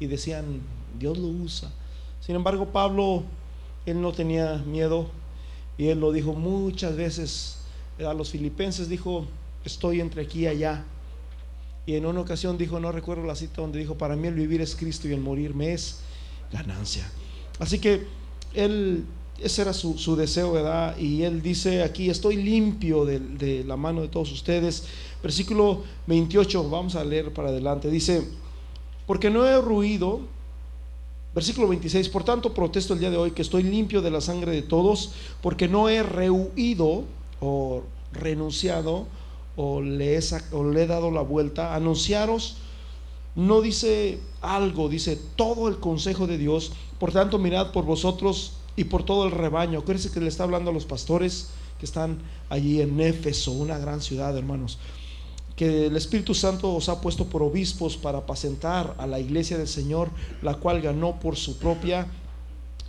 y decían, Dios lo usa. Sin embargo, Pablo, él no tenía miedo y él lo dijo muchas veces a los filipenses, dijo, estoy entre aquí y allá. Y en una ocasión dijo, no recuerdo la cita donde dijo, para mí el vivir es Cristo y el morir me es ganancia. Así que él, ese era su, deseo, ¿verdad? Y él dice aquí, estoy limpio de, de la mano de todos ustedes. Versículo 28, vamos a leer para adelante. Dice, porque no he ruido Versículo 26, por tanto protesto el día de hoy que estoy limpio de la sangre de todos, porque no he rehuido o renunciado o le, he, o le he dado la vuelta. Anunciaros, no dice algo, dice todo el consejo de Dios. Por tanto, mirad por vosotros y por todo el rebaño. Acuérdense que le está hablando a los pastores que están allí en Éfeso, una gran ciudad, hermanos que el Espíritu Santo os ha puesto por obispos para apacentar a la iglesia del Señor, la cual ganó por su propia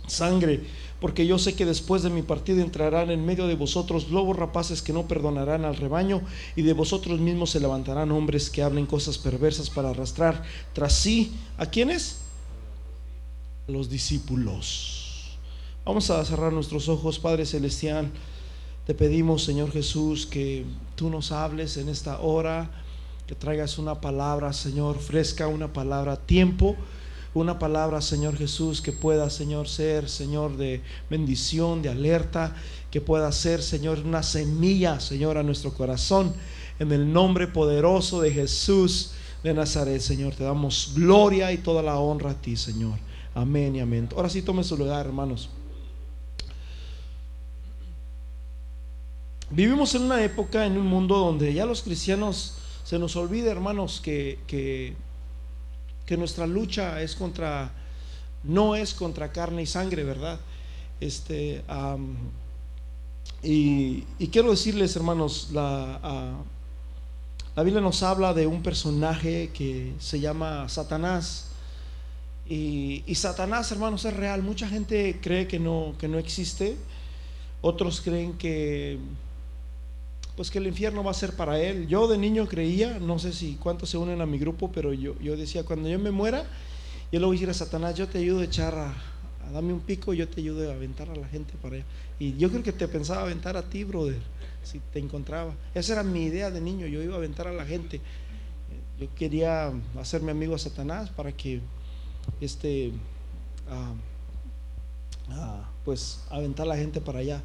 sangre. Porque yo sé que después de mi partida entrarán en medio de vosotros lobos rapaces que no perdonarán al rebaño, y de vosotros mismos se levantarán hombres que hablen cosas perversas para arrastrar tras sí a quienes? Los discípulos. Vamos a cerrar nuestros ojos, Padre Celestial. Te pedimos, Señor Jesús, que tú nos hables en esta hora, que traigas una palabra, Señor, fresca, una palabra a tiempo, una palabra, Señor Jesús, que pueda, Señor, ser, Señor, de bendición, de alerta, que pueda ser, Señor, una semilla, Señor, a nuestro corazón, en el nombre poderoso de Jesús de Nazaret, Señor. Te damos gloria y toda la honra a ti, Señor. Amén y amén. Ahora sí, tome su lugar, hermanos. Vivimos en una época, en un mundo donde ya los cristianos se nos olvida, hermanos, que, que, nuestra lucha es contra, no es contra carne y sangre, ¿verdad? Este, y, quiero decirles, hermanos, la, la Biblia nos habla de un personaje que se llama Satanás. Y, y, Satanás, hermanos, es real. Mucha gente cree que no, que no existe. Otros creen que pues que el infierno va a ser para él. Yo de niño creía, no sé si cuántos se unen a mi grupo, pero yo, yo decía, cuando yo me muera, yo le voy a decir a Satanás, yo te ayudo a echar a, darme un pico, yo te ayudo a aventar a la gente para allá. Y yo creo que te pensaba aventar a ti, brother, si te encontraba. Esa era mi idea de niño, yo iba a aventar a la gente. Yo quería hacerme amigo a Satanás para que, este, ah, ah, pues, aventar a la gente para allá.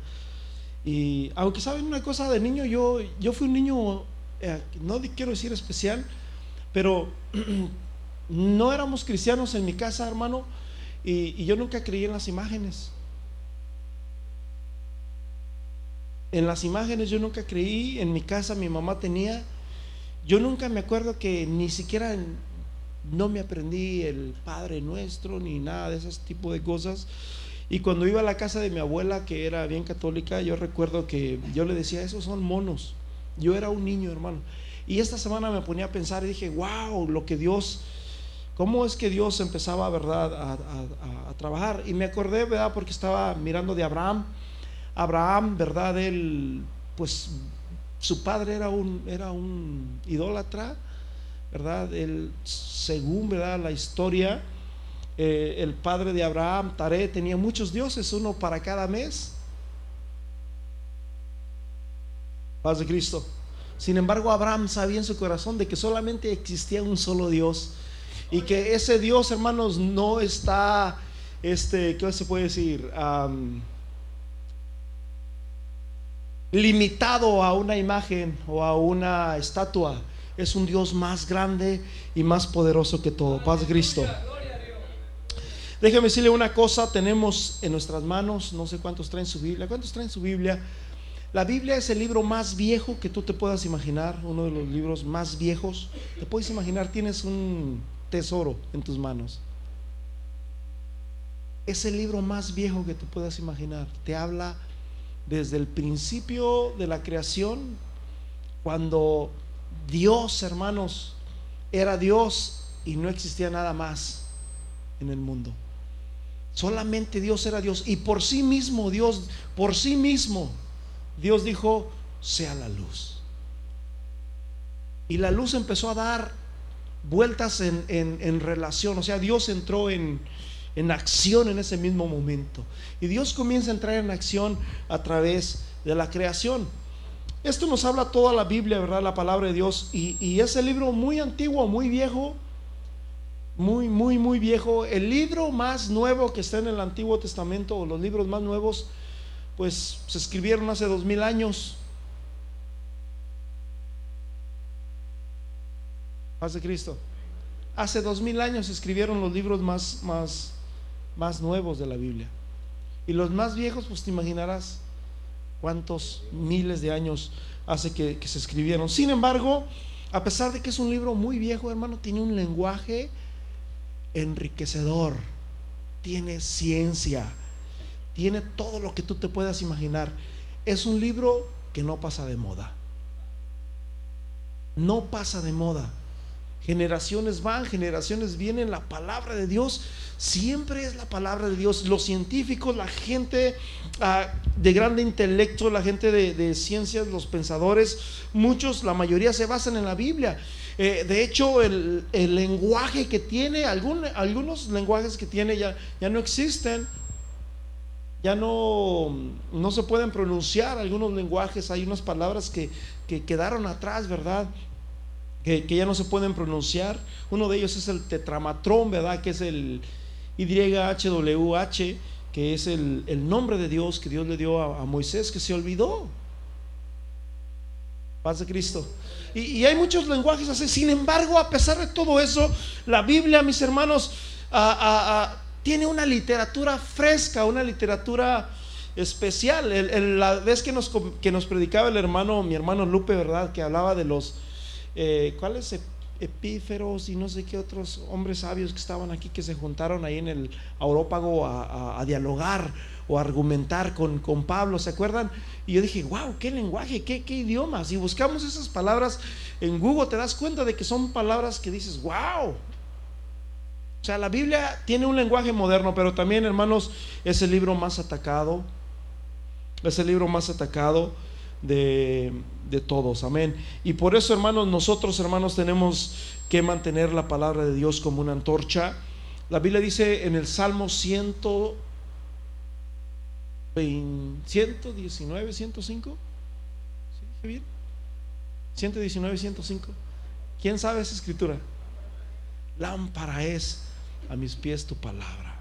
Y aunque saben una cosa de niño, yo, yo fui un niño, eh, no quiero decir especial, pero no éramos cristianos en mi casa, hermano, y, yo nunca creí en las imágenes. En las imágenes yo nunca creí, en mi casa mi mamá tenía, yo nunca me acuerdo que ni siquiera no me aprendí el Padre Nuestro ni nada de ese tipo de cosas. Y cuando iba a la casa de mi abuela, que era bien católica, yo recuerdo que yo le decía, esos son monos. Yo era un niño, hermano. Y esta semana me ponía a pensar y dije, wow, lo que Dios, cómo es que Dios empezaba, ¿verdad?, a, trabajar. Y me acordé, ¿verdad?, porque estaba mirando de Abraham. Abraham, ¿verdad?, él, pues su padre era un, era un idólatra, ¿verdad? Él, según, ¿verdad?, la historia eh, el padre de Abraham, Taré, tenía muchos dioses, uno para cada mes. Paz de Cristo. Sin embargo, Abraham sabía en su corazón de que solamente existía un solo Dios y que ese Dios, hermanos, no está, este, ¿qué se puede decir? limitado a una imagen o a una estatua. Es un Dios más grande y más poderoso que todo. Paz de Cristo. Déjeme decirle una cosa, tenemos en nuestras manos, no sé cuántos traen su Biblia, ¿cuántos traen su Biblia? La Biblia es el libro más viejo que tú te puedas imaginar, uno de los libros más viejos. Te puedes imaginar, tienes un tesoro en tus manos. Es el libro más viejo que tú puedas imaginar. Te habla desde el principio de la creación, cuando Dios, hermanos, era Dios y no existía nada más en el mundo. Solamente Dios era Dios. Y por sí mismo, Dios, por sí mismo, Dios dijo, sea la luz. Y la luz empezó a dar vueltas en, en, relación. O sea, Dios entró en, en acción en ese mismo momento. Y Dios comienza a entrar en acción a través de la creación. Esto nos habla toda la Biblia, ¿verdad? La palabra de Dios. Y, y ese libro muy antiguo, muy viejo, muy, muy, muy viejo. El libro más nuevo que está en el Antiguo Testamento, o los libros más nuevos, pues se escribieron hace dos mil años. Paz de Cristo. Hace dos mil años se escribieron los libros más, más, más nuevos de la Biblia. Y los más viejos, pues te imaginarás cuántos miles de años hace que, se escribieron. Sin embargo, a pesar de que es un libro muy viejo, hermano, tiene un lenguaje enriquecedor, tiene ciencia, tiene todo lo que tú te puedas imaginar. Es un libro que no pasa de moda. No pasa de moda. Generaciones van, generaciones vienen, la palabra de Dios siempre es la palabra de Dios. Los científicos, la gente ah, de grande intelecto, la gente de, ciencias, los pensadores, muchos, la mayoría se basan en la Biblia. Eh, de hecho, el, lenguaje que tiene, algunos lenguajes que tiene ya, ya no existen ya no, no se pueden pronunciar algunos lenguajes, hay unas palabras que, que quedaron atrás, ¿verdad? que, ya no se pueden pronunciar. Uno de ellos es el tetramatrón, ¿verdad? Que es el YHWH, que es el, nombre de Dios que Dios le dio a, Moisés, que se olvidó. Paz de Cristo. Y, hay muchos lenguajes así. Sin embargo, a pesar de todo eso, la Biblia, mis hermanos, tiene una literatura fresca, una literatura especial. la vez que nos, que nos predicaba el hermano, mi hermano Lupe, ¿verdad? Que hablaba de los eh, ¿cuáles epíferos y no sé qué otros hombres sabios que estaban aquí que se juntaron ahí en el Aurópago a, dialogar o argumentar con, con, Pablo, ¿se acuerdan? Y yo dije, wow, qué lenguaje, qué, qué idiomas. Si buscamos esas palabras en Google, te das cuenta de que son palabras que dices, wow. O sea, la Biblia tiene un lenguaje moderno, pero también, hermanos, es el libro más atacado. Es el libro más atacado de, todos. Amén. Y por eso, hermanos, nosotros, hermanos, tenemos que mantener la palabra de Dios como una antorcha. La Biblia dice en el Salmo 100, 119, 105. ¿Sí? bien? 119, 105. ¿Quién sabe esa escritura? Lámpara es a mis pies tu palabra.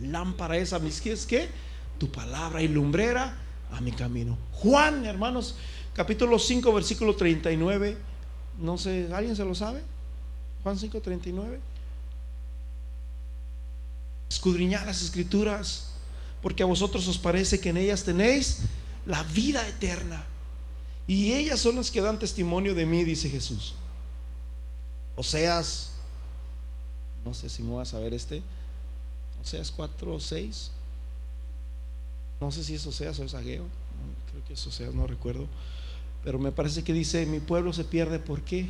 Lámpara es a mis pies, ¿qué? Tu palabra y lumbrera a mi camino. Juan, hermanos, capítulo 5, versículo 39. No sé, ¿alguien se lo sabe? Juan 5, 39. Escudriñad las escrituras, porque a vosotros os parece que en ellas tenéis la vida eterna. Y ellas son las que dan testimonio de mí, dice Jesús. Oseas, no sé si me vas a ver este, Oseas 4 o 6. No sé si eso sea o es Ageo. Creo que eso sea, no recuerdo. Pero me parece que dice, mi pueblo se pierde, ¿por qué?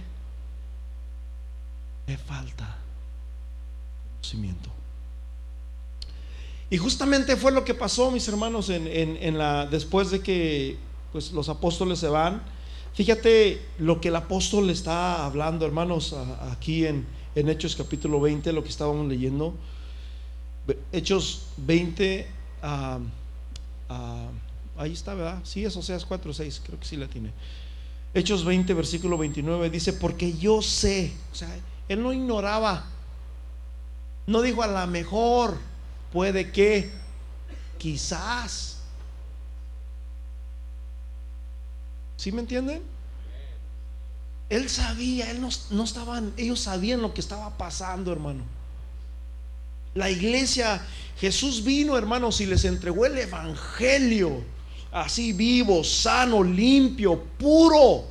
Me falta conocimiento. Y justamente fue lo que pasó, mis hermanos, en, la, después de que pues, los apóstoles se van. Fíjate lo que el apóstol está hablando, hermanos, aquí en, en Hechos capítulo 20, lo que estábamos leyendo. Hechos 20. a Ah, ahí está, ¿verdad? Sí, es Oseas 4, 6, creo que sí la tiene. Hechos 20, versículo 29, dice, porque yo sé, o sea, él no ignoraba, no dijo a la mejor, puede que, quizás. ¿Sí me entienden? Él sabía, él no, estaban, ellos sabían lo que estaba pasando, hermano. La iglesia, Jesús vino, hermanos, y les entregó el Evangelio, así vivo, sano, limpio, puro.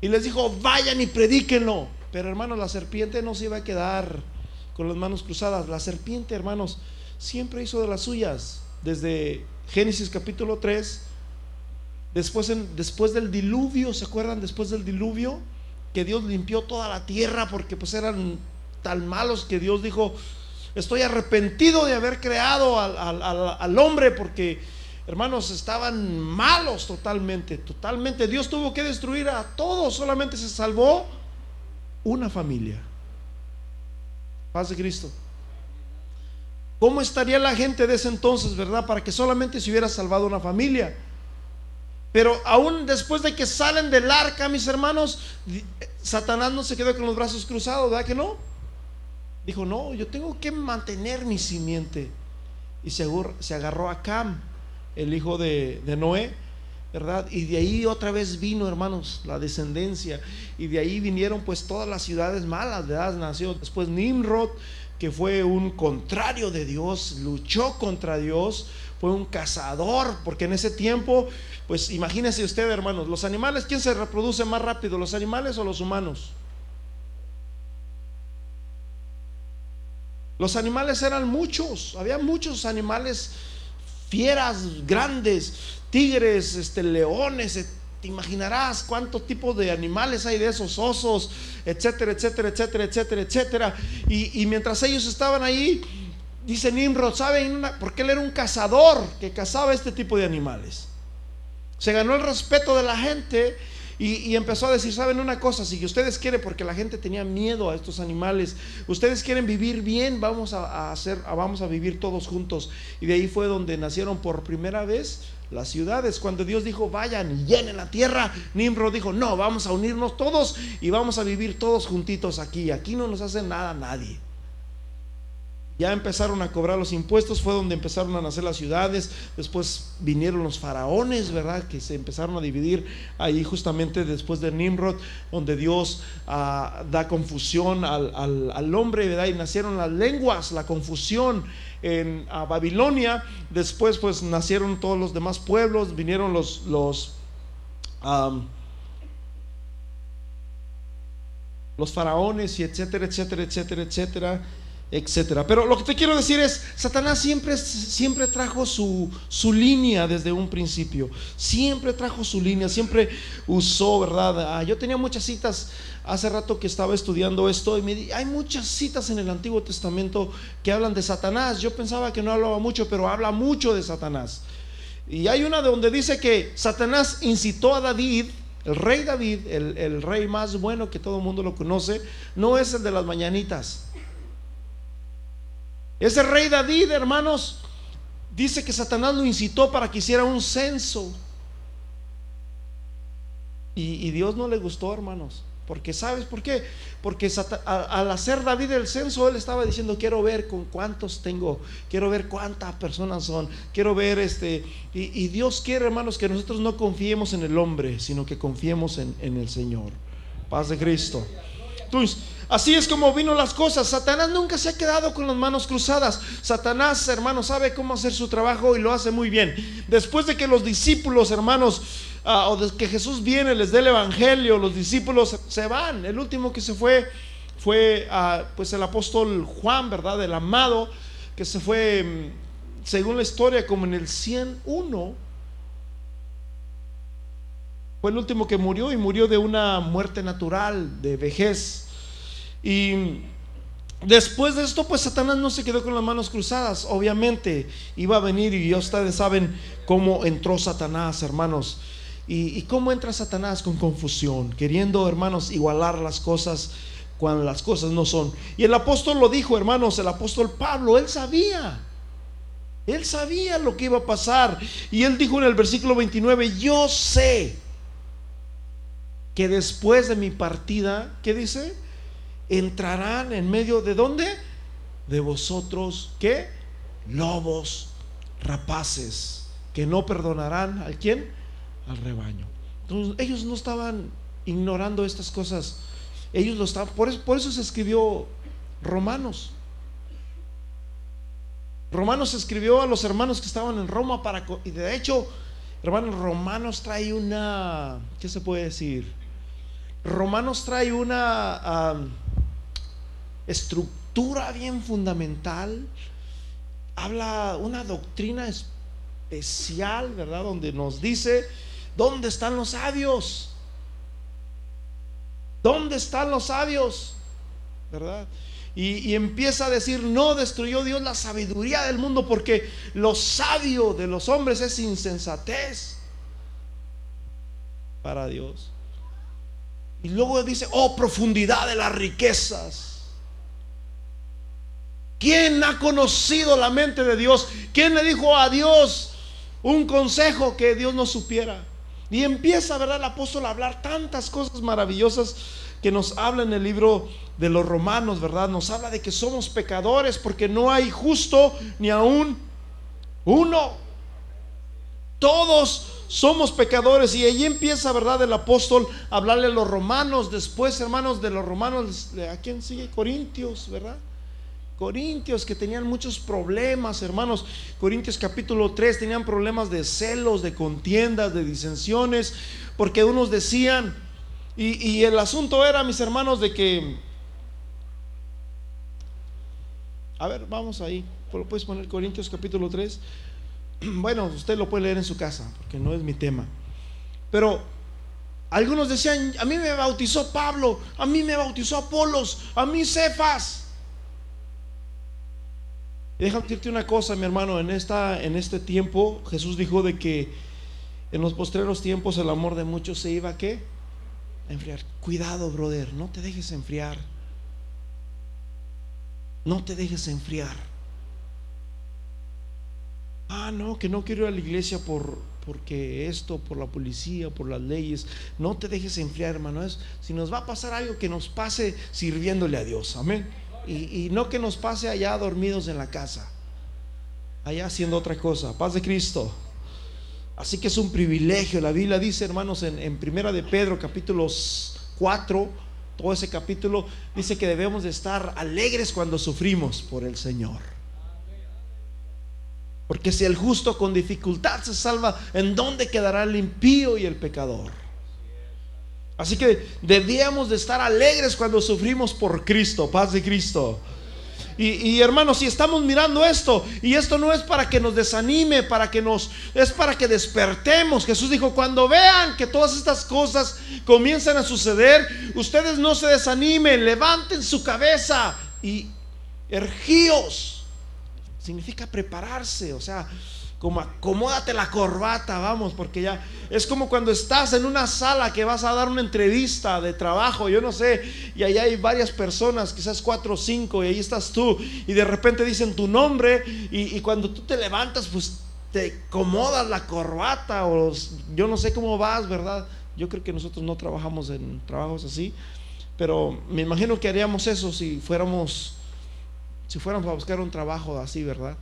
Y les dijo, vayan y predíquenlo. Pero hermanos, la serpiente no se iba a quedar con las manos cruzadas. La serpiente, hermanos, siempre hizo de las suyas. Desde Génesis capítulo 3, después, después del diluvio, ¿se acuerdan? Después del diluvio, que Dios limpió toda la tierra porque pues eran tan malos que Dios dijo, estoy arrepentido de haber creado al, hombre porque hermanos, estaban malos totalmente, totalmente. Dios tuvo que destruir a todos, solamente se salvó una familia. De Cristo. ¿Cómo estaría la gente de ese entonces, verdad? Para que solamente se hubiera salvado una familia. Pero aún después de que salen del arca, mis hermanos, Satanás no se quedó con los brazos cruzados, ¿verdad que no? Dijo, no, yo tengo que mantener mi simiente. Y se, agarró a Cam, el hijo de Noé, ¿verdad? Y de ahí otra vez vino, hermanos, la descendencia. Y de ahí vinieron pues todas las ciudades malas, ¿verdad? Nació después Nimrod, que fue un contrario de Dios, luchó contra Dios, fue un cazador, porque en ese tiempo, pues imagínense usted, hermanos, los animales, ¿quién se reproduce más rápido, los animales o los humanos? Los animales eran muchos, había muchos animales fieras grandes, tigres, este, leones, te imaginarás cuántos tipos de animales hay de esos osos, etcétera, etcétera, etcétera, etcétera, etcétera. Y, mientras ellos estaban ahí, dice Nimrod, ¿saben? Porque él era un cazador que cazaba este tipo de animales. Se ganó el respeto de la gente y, empezó a decir, ¿saben una cosa? Si ustedes quieren, porque la gente tenía miedo a estos animales, ustedes quieren vivir bien, vamos a, hacer, vamos a vivir todos juntos. Y de ahí fue donde nacieron por primera vez las ciudades. Cuando Dios dijo, vayan y llenen la tierra, Nimrod dijo, no, vamos a unirnos todos y vamos a vivir todos juntitos aquí. Aquí no nos hace nada nadie ya empezaron a cobrar los impuestos, fue donde empezaron a nacer las ciudades, después vinieron los faraones, ¿verdad? Que se empezaron a dividir ahí justamente después de Nimrod, donde Dios ah, da confusión al, hombre, ¿verdad? Y nacieron las lenguas, la confusión en Babilonia, después pues nacieron todos los demás pueblos, vinieron los... los los faraones y etcétera, etcétera, etcétera, etcétera etcétera. Pero lo que te quiero decir es, Satanás siempre, siempre trajo su, su, línea desde un principio, siempre trajo su línea, siempre usó, ¿verdad? Ah, yo tenía muchas citas hace rato que estaba estudiando esto y me di, hay muchas citas en el Antiguo Testamento que hablan de Satanás. Yo pensaba que no hablaba mucho, pero habla mucho de Satanás. Y hay una donde dice que Satanás incitó a David, el rey David, el, el rey más bueno que todo el mundo lo conoce, no es el de las mañanitas ese rey David, hermanos, dice que Satanás lo incitó para que hiciera un censo. Y, Dios no le gustó, hermanos. Porque sabes por qué? Porque al hacer David el censo, él estaba diciendo, quiero ver con cuántos tengo, quiero ver cuántas personas son, quiero ver este... Y, Dios quiere, hermanos, que nosotros no confiemos en el hombre, sino que confiemos en, en el Señor. Paz de Cristo. Así es como vino las cosas. Satanás nunca se ha quedado con las manos cruzadas. Satanás, hermanos, sabe cómo hacer su trabajo y lo hace muy bien. Después de que los discípulos, hermanos, ah, o de que Jesús viene, les dé el evangelio, los discípulos se van. El último que se fue fue ah, pues el apóstol Juan, ¿verdad? El amado, que se fue, mm, según la historia, como en el 101. Fue el último que murió y murió de una muerte natural, de vejez. Y después de esto, pues Satanás no se quedó con las manos cruzadas. Obviamente iba a venir y ustedes saben cómo entró Satanás, hermanos. Y, cómo entra Satanás con confusión, queriendo, hermanos, igualar las cosas cuando las cosas no son. Y el apóstol lo dijo, hermanos, el apóstol Pablo, él sabía. Él sabía lo que iba a pasar. Y él dijo en el versículo 29, yo sé que después de mi partida, ¿qué dice? Entrarán en medio de dónde? De vosotros, ¿qué? Lobos rapaces, que no perdonarán al quién? Al rebaño. Entonces, ellos no estaban ignorando estas cosas. Ellos lo estaban, por eso, por eso se escribió Romanos. Romanos escribió a los hermanos que estaban en Roma para, y de hecho, hermanos, Romanos trae una, ¿qué se puede decir? Romanos trae una estructura bien fundamental, habla una doctrina especial, ¿verdad? Donde nos dice, ¿dónde están los sabios? ¿Dónde están los sabios? ¿Verdad? Y, empieza a decir, no destruyó Dios la sabiduría del mundo porque lo sabio de los hombres es insensatez para Dios. Y luego dice, oh profundidad de las riquezas. ¿Quién ha conocido la mente de Dios? ¿Quién le dijo a Dios un consejo que Dios no supiera? Y empieza, ¿verdad? El apóstol a hablar tantas cosas maravillosas que nos habla en el libro de los romanos, ¿verdad? Nos habla de que somos pecadores porque no hay justo ni aún uno. Todos somos pecadores y allí empieza, ¿verdad? El apóstol a hablarle a los romanos, después, hermanos, de los romanos, ¿a quién sigue? Corintios, ¿verdad? Corintios que tenían muchos problemas, hermanos. Corintios capítulo 3 tenían problemas de celos, de contiendas, de disensiones, porque unos decían, y, el asunto era, mis hermanos, de que... A ver, vamos ahí. ¿Lo puedes poner Corintios capítulo 3? Bueno, usted lo puede leer en su casa, porque no es mi tema. Pero algunos decían, a mí me bautizó Pablo, a mí me bautizó Apolos, a mí Cefas. Y déjame decirte una cosa, mi hermano, en, esta, en este tiempo Jesús dijo de que en los postreros tiempos el amor de muchos se iba a qué? enfriar. Cuidado, brother, no te dejes enfriar. No te dejes enfriar. Ah, no, que no quiero ir a la iglesia por porque esto, por la policía, por las leyes. No te dejes enfriar, hermano. Si nos va a pasar algo que nos pase sirviéndole a Dios. Amén. Y, no que nos pase allá dormidos en la casa. Allá haciendo otra cosa. Paz de Cristo. Así que es un privilegio. La Biblia dice, hermanos, en, Primera de Pedro, capítulos 4, todo ese capítulo, dice que debemos de estar alegres cuando sufrimos por el Señor. Porque si el justo con dificultad se salva, ¿en dónde quedará el impío y el pecador? Así que debíamos de estar alegres cuando sufrimos por Cristo, paz de Cristo. Y, hermanos, si estamos mirando esto, y esto no es para que nos desanime, para que nos, es para que despertemos. Jesús dijo, cuando vean que todas estas cosas comienzan a suceder, ustedes no se desanimen, levanten su cabeza y ergíos. Significa prepararse, o sea, como acomódate la corbata, vamos, porque ya es como cuando estás en una sala que vas a dar una entrevista de trabajo, yo no sé, y ahí hay varias personas, quizás cuatro o cinco, y ahí estás tú, y de repente dicen tu nombre, y, cuando tú te levantas, pues te acomodas la corbata, o yo no sé cómo vas, ¿verdad? Yo creo que nosotros no trabajamos en trabajos así, pero me imagino que haríamos eso si fuéramos, si fuéramos a buscar un trabajo así, ¿verdad?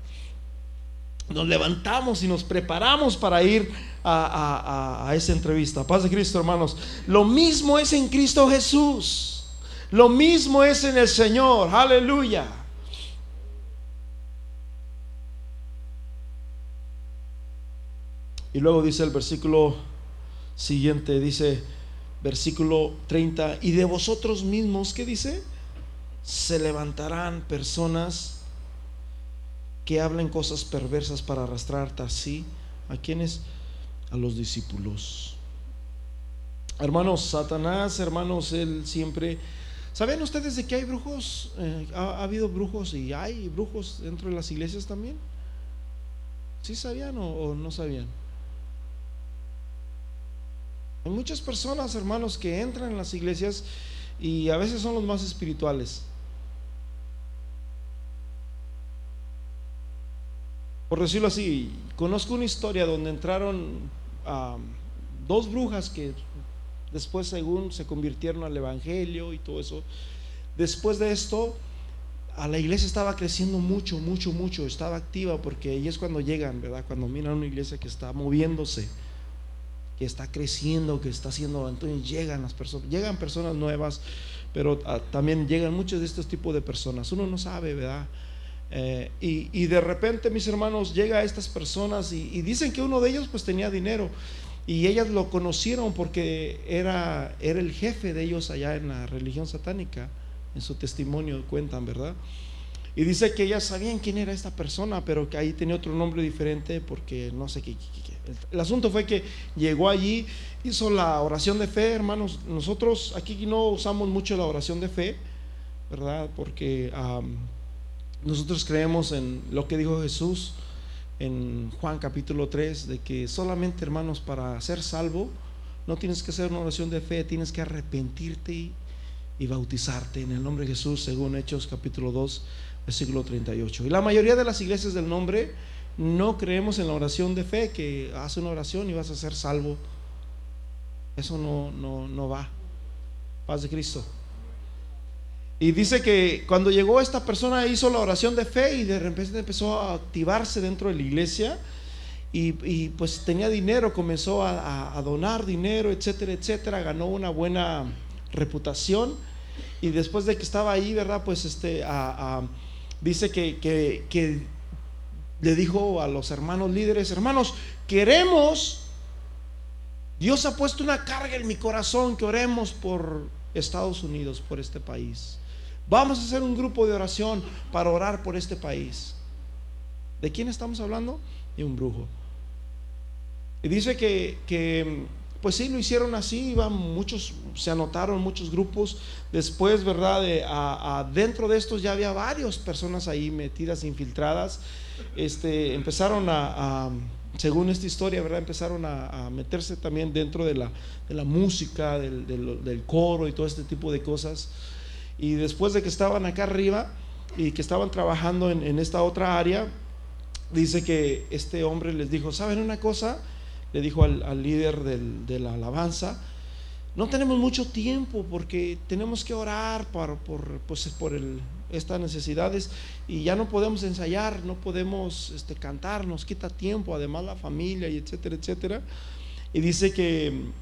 Nos levantamos y nos preparamos para ir a, esa entrevista. Paz de Cristo, hermanos. Lo mismo es en Cristo Jesús. Lo mismo es en el Señor. Aleluya. Y luego dice el versículo siguiente, dice versículo 30, y de vosotros mismos, ¿qué dice? Se levantarán personas que hablen cosas perversas para arrastrarte así. ¿A quienes? A los discípulos. Hermanos, Satanás, hermanos, él siempre... ¿Saben ustedes de que hay brujos? Eh, ha, habido brujos y hay brujos dentro de las iglesias también? ¿Sí sabían o no sabían? Hay muchas personas, hermanos, que entran en las iglesias y a veces son los más espirituales. Por decirlo así, conozco una historia donde entraron dos brujas que después según se convirtieron al Evangelio y todo eso. Después de esto, a la iglesia estaba creciendo mucho, mucho, mucho, estaba activa porque ahí es cuando llegan, ¿verdad? Cuando miran una iglesia que está moviéndose, que está creciendo, que está haciendo, entonces llegan las personas, llegan personas nuevas, pero ah, también llegan muchos de estos tipos de personas. Uno no sabe, ¿verdad? Eh, y, de repente, mis hermanos, llega a estas personas y, dicen que uno de ellos pues tenía dinero. Y ellas lo conocieron porque era, era el jefe de ellos allá en la religión satánica. En su testimonio cuentan, ¿verdad? Y dice que ellas sabían quién era esta persona, pero que ahí tenía otro nombre diferente porque no sé qué. El asunto fue que llegó allí, hizo la oración de fe, hermanos. Nosotros aquí no usamos mucho la oración de fe ¿verdad? Porque nosotros creemos en lo que dijo Jesús en Juan capítulo 3, de que solamente hermanos para ser salvo, no tienes que hacer una oración de fe, tienes que arrepentirte y, bautizarte en el nombre de Jesús, según Hechos capítulo 2, versículo 38. Y la mayoría de las iglesias del nombre no creemos en la oración de fe, que hace una oración y vas a ser salvo. Eso no, no, no va. Paz de Cristo. Y dice que cuando llegó esta persona hizo la oración de fe y de repente empezó a activarse dentro de la iglesia y, pues tenía dinero, comenzó a, donar dinero, etcétera, etcétera, ganó una buena reputación y después de que estaba ahí, ¿verdad? Pues este, dice que, que le dijo a los hermanos líderes, hermanos, queremos, Dios ha puesto una carga en mi corazón que oremos por Estados Unidos, por este país. Vamos a hacer un grupo de oración para orar por este país. ¿De quién estamos hablando? De un brujo. Y dice que, pues sí, lo hicieron así, iban muchos, se anotaron muchos grupos. Después, ¿verdad? De, dentro de estos ya había varias personas ahí metidas, infiltradas. Este, empezaron a, según esta historia, ¿verdad? Empezaron a, meterse también dentro de la, de la música, del, coro y todo este tipo de cosas. Y después de que estaban acá arriba y que estaban trabajando en, en esta otra área, dice que este hombre les dijo, ¿saben una cosa? le dijo al, líder de la alabanza, no tenemos mucho tiempo porque tenemos que orar por, por, pues, por estas necesidades y ya no podemos ensayar, no podemos este, cantar, nos quita tiempo, además la familia y etcétera, etcétera. Y dice que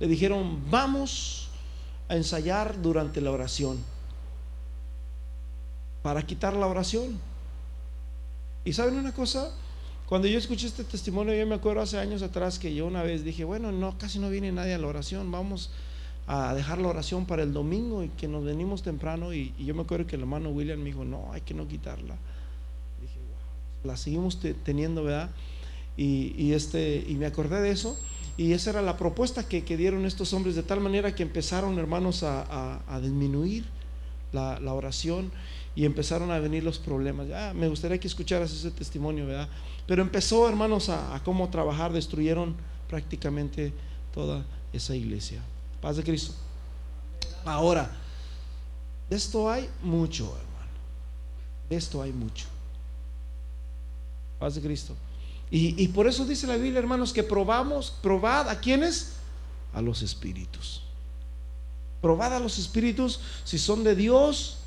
le dijeron, vamos a ensayar durante la oración, para quitar la oración. ¿Y saben una cosa? Cuando yo escuché este testimonio, yo me acuerdo hace años atrás que yo una vez dije, bueno, no, casi no viene nadie a la oración, vamos a dejar la oración para el domingo y que nos venimos temprano. Y, yo me acuerdo que el hermano William me dijo, no, hay que no quitarla. Dije, wow, la seguimos teniendo, ¿verdad? Y, este, y me acordé de eso. Y esa era la propuesta que, dieron estos hombres, de tal manera que empezaron, hermanos, a, disminuir la, la, oración y empezaron a venir los problemas. Ah, me gustaría que escucharas ese testimonio, ¿verdad? Pero empezó, hermanos, a, cómo trabajar, destruyeron prácticamente toda esa iglesia. Paz de Cristo. Ahora, de esto hay mucho, hermano. De esto hay mucho. Paz de Cristo. Y, por eso dice la Biblia, hermanos, que probamos, probad a quienes? A los espíritus. Probad a los espíritus si son de Dios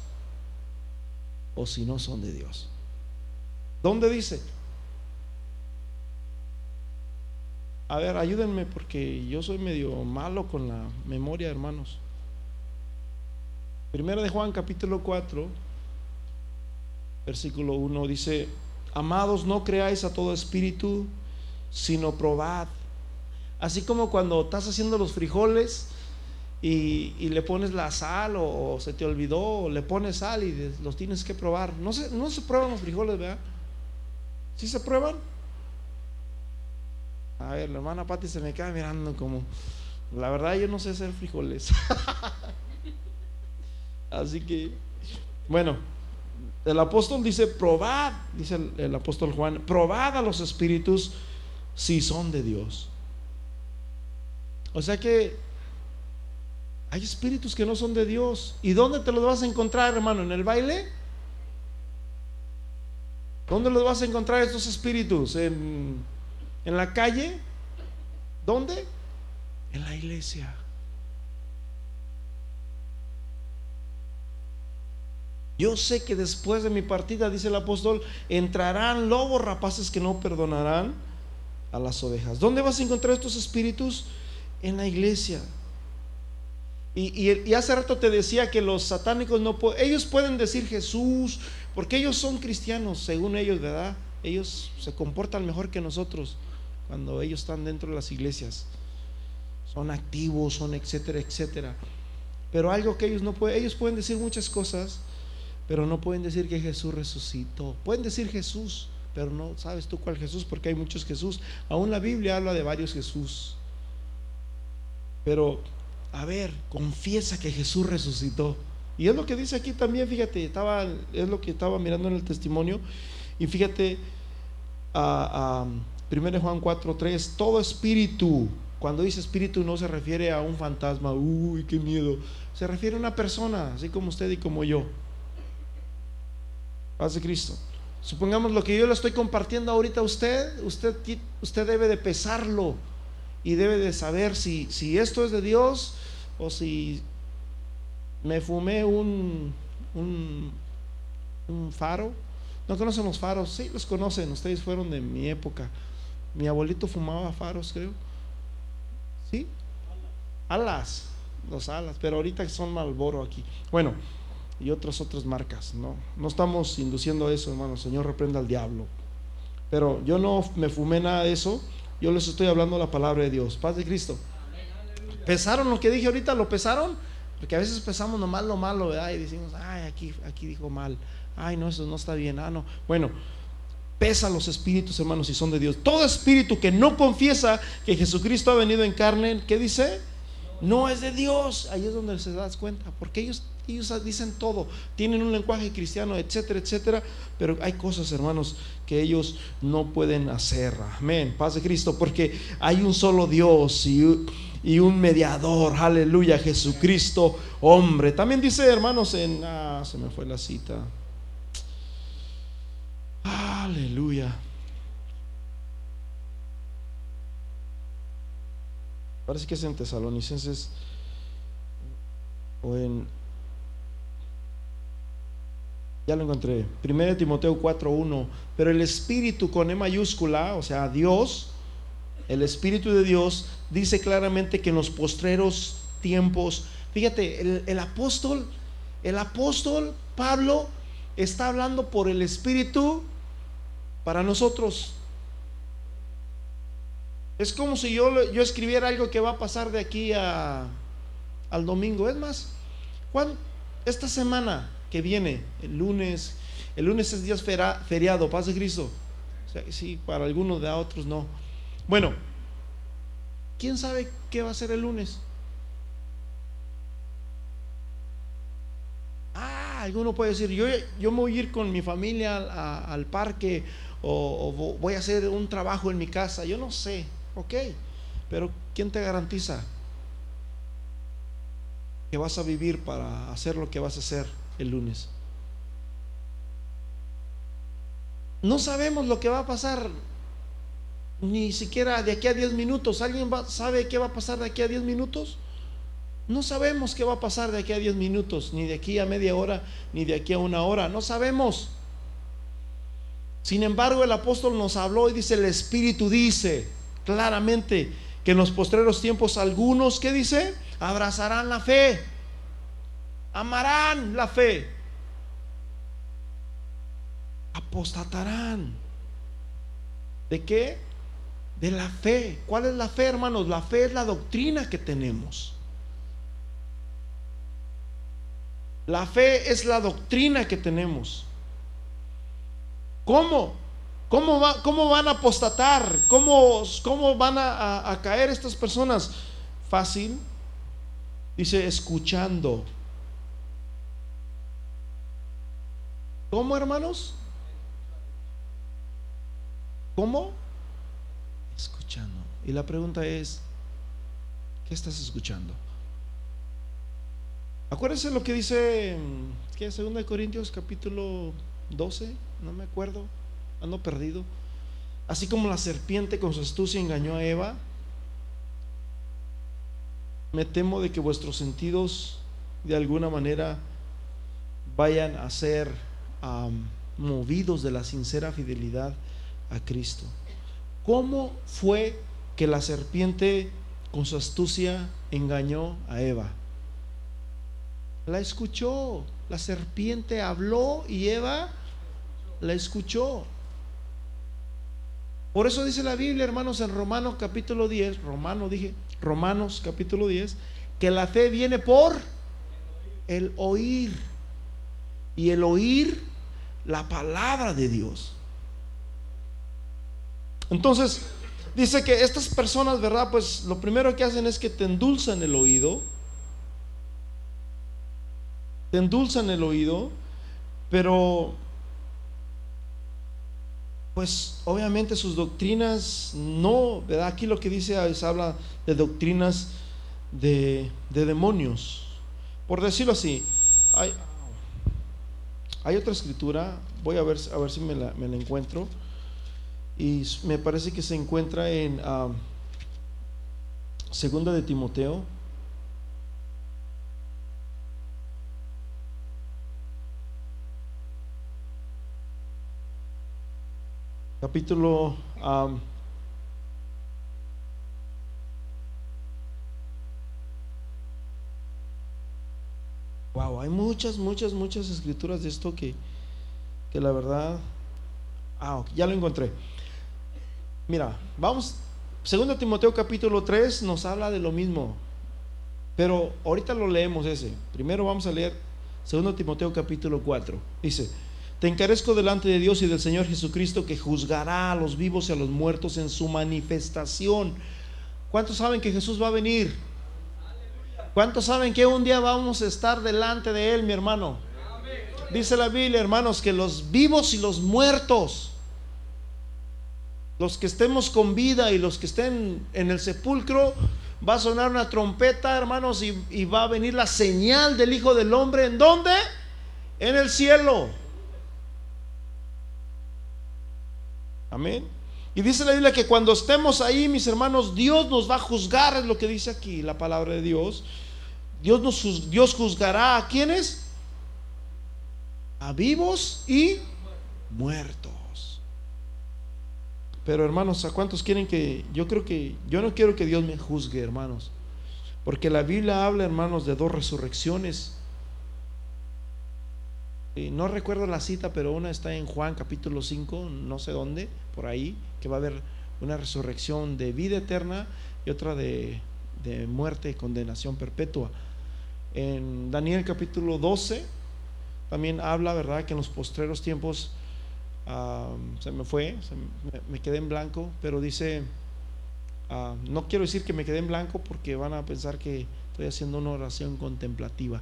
o si no son de Dios. ¿Dónde dice? A ver, ayúdenme porque yo soy medio malo con la memoria, hermanos. Primera de Juan capítulo 4, versículo 1 dice, amados, no creáis a todo espíritu, sino probad. Así como cuando estás haciendo los frijoles y, le pones la sal o, se te olvidó, o le pones sal y los tienes que probar. No se, no se prueban los frijoles, ¿verdad? ¿Sí se prueban? A ver, la hermana Pati se me queda mirando como, la verdad yo no sé hacer frijoles. Así que, bueno, el apóstol dice, probad, dice el, apóstol Juan, probad a los espíritus si son de Dios. O sea que hay espíritus que no son de Dios. ¿Y dónde te los vas a encontrar, hermano? ¿En el baile? ¿Dónde los vas a encontrar estos espíritus? ¿En ¿En la calle? ¿Dónde? En la iglesia. Yo sé que después de mi partida, dice el apóstol, entrarán lobos rapaces que no perdonarán a las ovejas. ¿Dónde vas a encontrar estos espíritus? En la iglesia. Y, hace rato te decía que los satánicos no pueden, ellos pueden decir Jesús, porque ellos son cristianos, según ellos, ¿verdad? Ellos se comportan mejor que nosotros cuando ellos están dentro de las iglesias. Son activos, son etcétera, etcétera. Pero algo que ellos no pueden, ellos pueden decir muchas cosas, pero no pueden decir que Jesús resucitó. Pueden decir Jesús, pero no sabes tú cuál Jesús, porque hay muchos Jesús. Aún la Biblia habla de varios Jesús. Pero, a ver, confiesa que Jesús resucitó. Y es lo que dice aquí también, fíjate, estaba, es lo que estaba mirando en el testimonio. Y fíjate, a, a 1 Juan 4, 3, todo espíritu, cuando dice espíritu no se refiere a un fantasma, uy, qué miedo, se refiere a una persona, así como usted y como yo. Paz de Cristo. Supongamos lo que yo le estoy compartiendo ahorita a usted, usted, usted debe de pesarlo y debe de saber si, si esto es de Dios o si me fumé un, un, un faro. ¿No conocen los faros? Sí, los conocen, ustedes fueron de mi época. Mi abuelito fumaba faros, creo. ¿Sí? Alas, los alas, pero ahorita son Malboro aquí. Bueno, y otras otras marcas, no. No estamos induciendo eso, hermano. Señor, reprenda al diablo. Pero yo no me fumé nada de eso. Yo les estoy hablando la palabra de Dios. Paz de Cristo. ¿Pesaron lo que dije ahorita? ¿Lo pesaron? Porque a veces pesamos nomás lo malo, ¿verdad? Y decimos, ay, aquí, aquí dijo mal. Ay, no, eso no está bien. Ah, no. Bueno, pesa los espíritus, hermanos, si son de Dios. Todo espíritu que no confiesa que Jesucristo ha venido en carne, ¿qué dice? No es de Dios. Ahí es donde se das cuenta. Porque ellos, ellos dicen todo. Tienen un lenguaje cristiano, etcétera, etcétera. Pero hay cosas, hermanos, que ellos no pueden hacer. Amén. Paz de Cristo. Porque hay un solo Dios y, y un mediador. Aleluya. Jesucristo, hombre. También dice, hermanos, en... Ah, se me fue la cita. Aleluya. Parece que es en Tesalonicenses o en... Ya lo encontré. 1 Timoteo 4.1. Pero el Espíritu con E mayúscula, o sea, Dios, el Espíritu de Dios, dice claramente que en los postreros tiempos, fíjate, el, el apóstol, el apóstol Pablo está hablando por el Espíritu para nosotros. Es como si yo, yo escribiera algo que va a pasar de aquí a, al domingo. Es más, Juan, esta semana que viene, el lunes, el lunes es día feriado, paz de Cristo. sí, para algunos de otros no. Bueno, ¿quién sabe qué va a ser el lunes? Ah, alguno puede decir, yo, yo me voy a ir con mi familia al parque o, voy a hacer un trabajo en mi casa, yo no sé, ok, pero ¿quién te garantiza que vas a vivir para hacer lo que vas a hacer el lunes? No sabemos lo que va a pasar ni siquiera de aquí a 10 minutos. ¿Alguien sabe qué va a pasar de aquí a 10 minutos? No sabemos qué va a pasar de aquí a 10 minutos, ni de aquí a media hora, ni de aquí a una hora. No sabemos. Sin embargo, el apóstol nos habló y dice, el Espíritu dice claramente que en los postreros tiempos algunos, ¿qué dice? Abrazarán la fe, amarán la fe, apostatarán. ¿De qué? De la fe. ¿Cuál es la fe, hermanos? La fe es la doctrina que tenemos. La fe es la doctrina que tenemos. ¿Cómo? ¿Cómo, va, cómo van a apostatar? ¿Cómo, cómo van a, caer estas personas? Fácil. Dice, escuchando. ¿Cómo, hermanos? ¿Cómo? Escuchando. Y la pregunta es, ¿qué estás escuchando? Acuérdense lo que dice, ¿qué? Segunda de Corintios capítulo 12 no me acuerdo, ando perdido. Así como la serpiente con su astucia engañó a Eva, me temo de que vuestros sentidos de alguna manera vayan a ser movidos de la sincera fidelidad a Cristo. ¿Cómo fue que la serpiente con su astucia engañó a Eva? La escuchó, la serpiente habló y Eva la escuchó. Por eso dice la Biblia, hermanos, en Romanos capítulo 10, Romano dije, Romanos capítulo 10, que la fe viene por el oír. Y el oír la palabra de Dios. Entonces, dice que estas personas, ¿verdad? Pues lo primero que hacen es que te endulzan el oído te endulzan el oído, pero pues obviamente sus doctrinas no, ¿verdad? Aquí lo que dice es habla de doctrinas de, demonios. Por decirlo así, hay, otra escritura, voy a ver, a ver si me la, encuentro, y me parece que se encuentra en ah, Segunda de Timoteo, capítulo wow, hay muchas, muchas, muchas escrituras de esto que, que la verdad, ah, ya lo encontré. Mira, vamos, segundo Timoteo capítulo 3 nos habla de lo mismo, pero ahorita lo leemos ese. Primero vamos a leer segundo Timoteo capítulo 4. Dice, te encarezco delante de Dios y del Señor Jesucristo que juzgará a los vivos y a los muertos en su manifestación. ¿Cuántos saben que Jesús va a venir? ¿Cuántos saben que un día vamos a estar delante de Él, mi hermano? Dice la Biblia, hermanos, que los vivos y los muertos, los que estemos con vida y los que estén en el sepulcro, va a sonar una trompeta, hermanos, y, va a venir la señal del Hijo del Hombre. ¿En dónde? En el cielo. Amén. Y dice la Biblia que cuando estemos ahí, mis hermanos, Dios nos va a juzgar, es lo que dice aquí la palabra de Dios. Dios, nos, Dios juzgará a quienes? A vivos y muertos. Pero hermanos, ¿a cuántos quieren que... Yo creo que... Yo no quiero que Dios me juzgue, hermanos. Porque la Biblia habla, hermanos, de dos resurrecciones no recuerdo la cita, pero una está en Juan capítulo 5, no sé dónde, por ahí, que va a haber una resurrección de vida eterna y otra de, muerte y condenación perpetua. En Daniel capítulo 12 también habla, ¿verdad?, que en los postreros tiempos se me fue, me, quedé en blanco, pero dice, no quiero decir que me quedé en blanco porque van a pensar que estoy haciendo una oración contemplativa.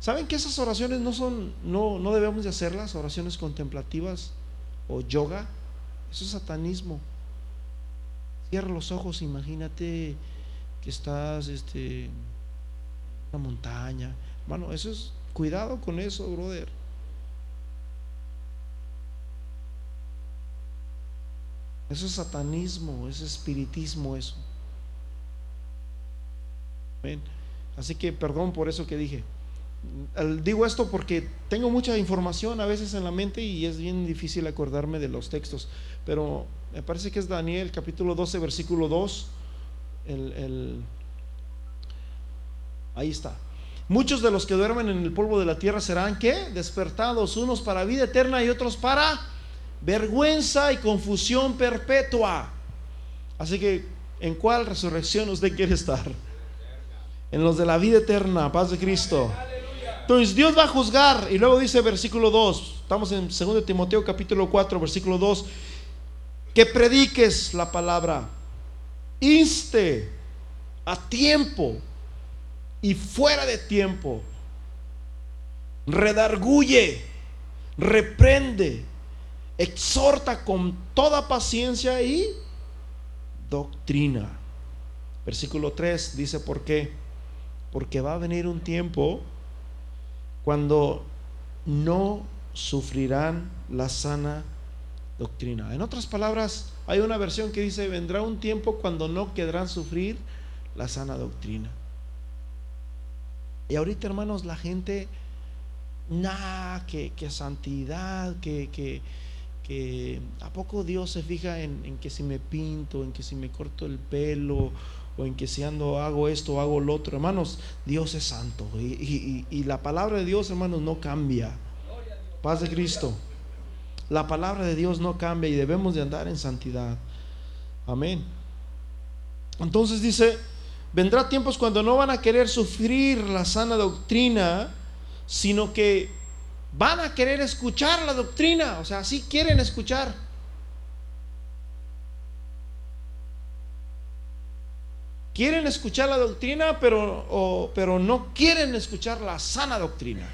¿Saben que esas oraciones no son, no, no debemos de hacerlas, oraciones contemplativas o yoga? Eso es satanismo. Cierra los ojos, imagínate que estás este, en una montaña. Bueno, eso es, cuidado con eso, brother. Eso es satanismo, es espiritismo eso. Así que perdón por eso que dije. Digo esto porque tengo mucha información a veces en la mente y es bien difícil acordarme de los textos, pero me parece que es Daniel capítulo 12, versículo 2. ahí está. Muchos de los que duermen en el polvo de la tierra serán que despertados, unos para vida eterna y otros para vergüenza y confusión perpetua. Así que, ¿en cuál resurrección usted quiere estar? En los de la vida eterna, paz de Cristo. Entonces Dios va a juzgar. Y luego dice versículo 2, estamos en 2 Timoteo capítulo 4, versículo 2, que prediques la palabra, inste a tiempo y fuera de tiempo, redarguye, reprende, exhorta con toda paciencia y doctrina. Versículo 3 dice, ¿por qué? Porque va a venir un tiempo cuando no sufrirán la sana doctrina. En otras palabras, hay una versión que dice, vendrá un tiempo cuando no querrán sufrir la sana doctrina. Y ahorita, hermanos, la gente, nada, que, santidad, que, que, ¿a poco Dios se fija en, en que si me pinto, en que si me corto el pelo, o en que si ando hago esto hago lo otro. Hermanos, Dios es santo y, y, la palabra de Dios, hermanos, no cambia. Paz de Cristo. La palabra de Dios no cambia y debemos de andar en santidad. Amén. Entonces dice, vendrá tiempos cuando no van a querer sufrir la sana doctrina, sino que van a querer escuchar la doctrina. O sea, sí quieren escuchar. Quieren escuchar la doctrina, pero, pero no quieren escuchar la sana doctrina.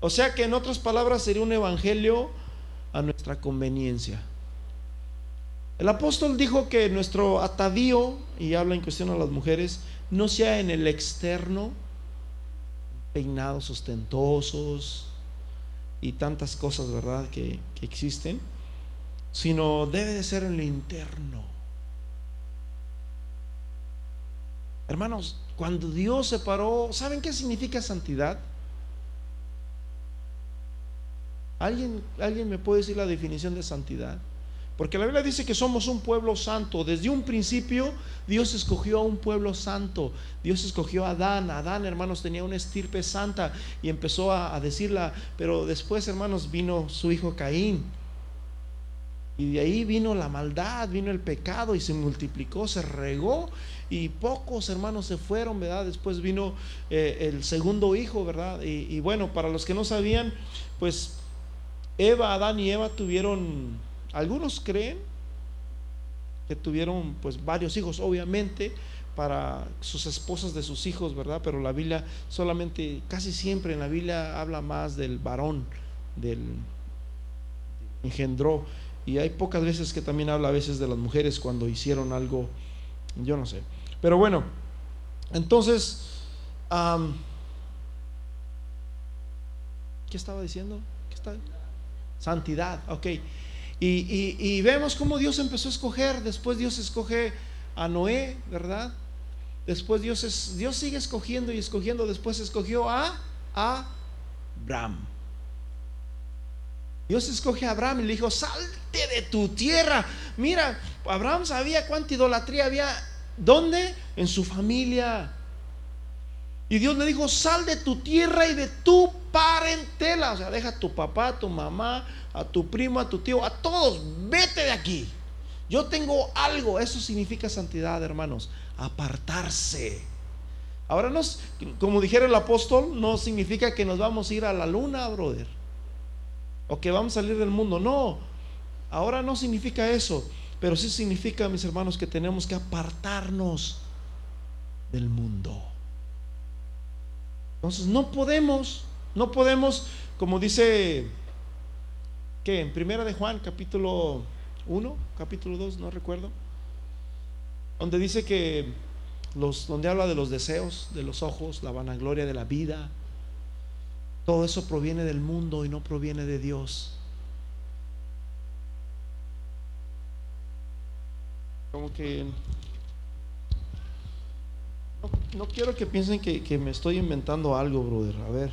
O sea que en otras palabras sería un evangelio a nuestra conveniencia. El apóstol dijo que nuestro atavío, y habla en cuestión a las mujeres, no sea en el externo, peinados ostentosos y tantas cosas, ¿verdad?, que, que existen, sino debe de ser en lo interno. Hermanos, cuando Dios separó, ¿saben qué significa santidad? ¿Alguien, ¿Alguien me puede decir la definición de santidad? Porque la Biblia dice que somos un pueblo santo. Desde un principio Dios escogió a un pueblo santo. Dios escogió a Adán. Adán, hermanos, tenía una estirpe santa y empezó a, a, decirla. Pero después, hermanos, vino su hijo Caín. Y de ahí vino la maldad, vino el pecado y se multiplicó, se regó. Y pocos hermanos se fueron, ¿verdad? Después vino eh, el segundo hijo, ¿verdad? Y, y bueno, para los que no sabían, pues Eva, Adán y Eva tuvieron algunos creen que tuvieron pues varios hijos, obviamente para sus esposas de sus hijos, ¿verdad? Pero la Biblia solamente, casi siempre en la Biblia habla más del varón, del engendró. Y hay pocas veces que también habla a veces de las mujeres cuando hicieron algo, yo no sé. Pero bueno, entonces, ¿qué estaba diciendo? ¿Qué está? Santidad, ok. Y, y, vemos cómo Dios empezó a escoger. Después Dios escoge a Noé, ¿verdad? Después Dios, es, Dios sigue escogiendo y escogiendo. Después escogió a, a Abraham. Dios escoge a Abraham y le dijo, salte de tu tierra. Mira, Abraham sabía cuánta idolatría había. ¿Dónde? En su familia. Y Dios le dijo, sal de tu tierra y de tu parentela. O sea, deja a tu papá, a tu mamá, a tu primo, a tu tío, a todos. Vete de aquí. Yo tengo algo. Eso significa santidad, hermanos. Apartarse. Ahora, no, como dijera el apóstol, no significa que nos vamos a ir a la luna, brother. O que vamos a salir del mundo. No. Ahora no significa eso. Pero sí significa, mis hermanos, que tenemos que apartarnos del mundo. Entonces no podemos, no podemos, como dice, que en primera de Juan, capítulo 1, capítulo 2, no recuerdo, donde dice que los, donde habla de los deseos, de los ojos, la vanagloria de la vida, todo eso proviene del mundo y no proviene de Dios. Como que no, quiero que piensen que, me estoy inventando algo, brother. A ver.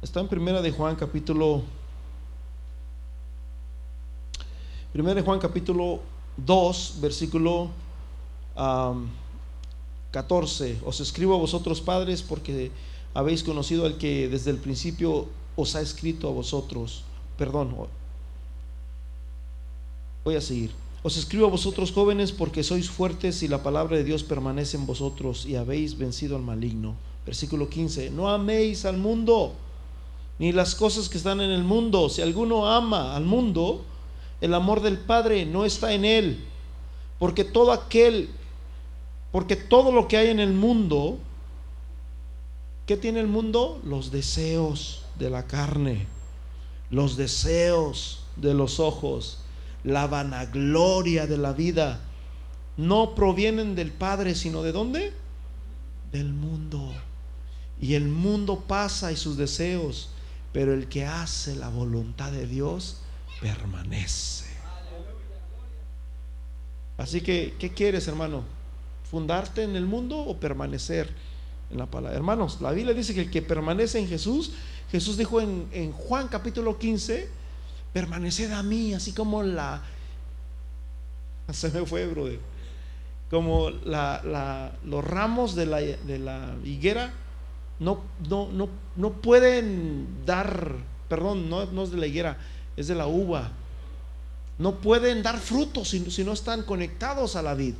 Está en primera de Juan capítulo Primera de Juan capítulo 2, versículo 14. Os escribo a vosotros padres porque habéis conocido al que desde el principio os ha escrito a vosotros. Perdón. Voy a seguir. Os escribo a vosotros jóvenes porque sois fuertes y la palabra de Dios permanece en vosotros y habéis vencido al maligno. Versículo 15. No améis al mundo ni las cosas que están en el mundo. Si alguno ama al mundo, el amor del Padre no está en él. Porque todo aquel, porque todo lo que hay en el mundo, ¿qué tiene el mundo? Los deseos de la carne, los deseos de los ojos la vanagloria de la vida, no provienen del Padre, sino de dónde? Del mundo. Y el mundo pasa y sus deseos, pero el que hace la voluntad de Dios permanece. Así que, ¿qué quieres, hermano? ¿Fundarte en el mundo o permanecer la? Hermanos, la Biblia dice que el que permanece en Jesús, Jesús dijo en, en Juan capítulo 15, permaneced a mí, así como la... Se me fue, brother. Como la, los ramos de la, de la higuera no, no, no, no, pueden dar, perdón, no, no, es de la higuera, es de la uva. No pueden dar frutos si, si no están conectados a la vid.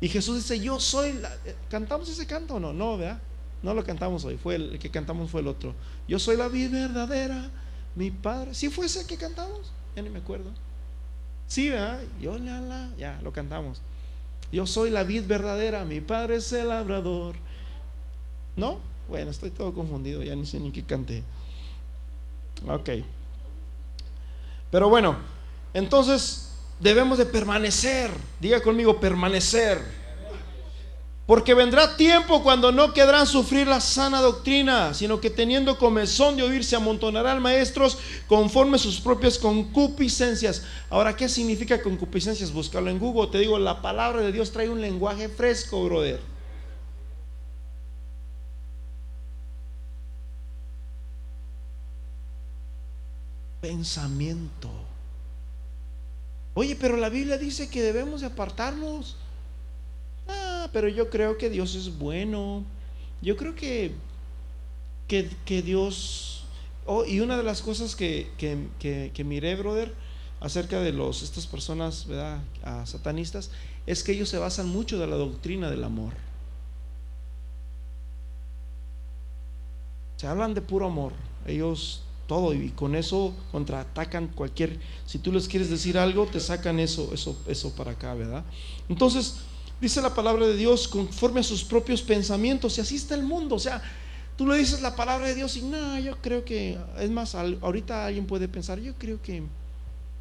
Y Jesús dice, yo soy la... ¿Cantamos ese canto o no? No, ¿verdad? No lo cantamos hoy, fue el, que cantamos fue el otro. Yo soy la vid verdadera mi padre, si fue ese que cantamos, ya ni me acuerdo. Sí, ¿verdad? Yo la, ya lo cantamos. Yo soy la vid verdadera, mi padre es el labrador. ¿No? Bueno, estoy todo confundido, ya ni sé ni qué cante. Ok. Pero bueno, entonces debemos de permanecer. Diga conmigo, permanecer. Porque vendrá tiempo cuando no quedarán sufrir la sana doctrina, sino que teniendo comezón de oír se amontonarán maestros conforme sus propias concupiscencias. Ahora, ¿qué significa concupiscencias? Búscalo en Google. Te digo, la palabra de Dios trae un lenguaje fresco, brother. Pensamiento. Oye, pero la Biblia dice que debemos de apartarnos pero yo creo que Dios es bueno. Yo creo que, que, Dios... Oh, y una de las cosas que, que, miré, brother, acerca de los, estas personas, ¿verdad? satanistas, es que ellos se basan mucho de la doctrina del amor. Se hablan de puro amor. Ellos todo y con eso contraatacan cualquier si tú les quieres decir algo te sacan eso eso eso para acá verdad entonces dice la palabra de Dios conforme a sus propios pensamientos y así está el mundo. O sea, tú le dices la palabra de Dios y no, yo creo que, es más, ahorita alguien puede pensar, yo creo que,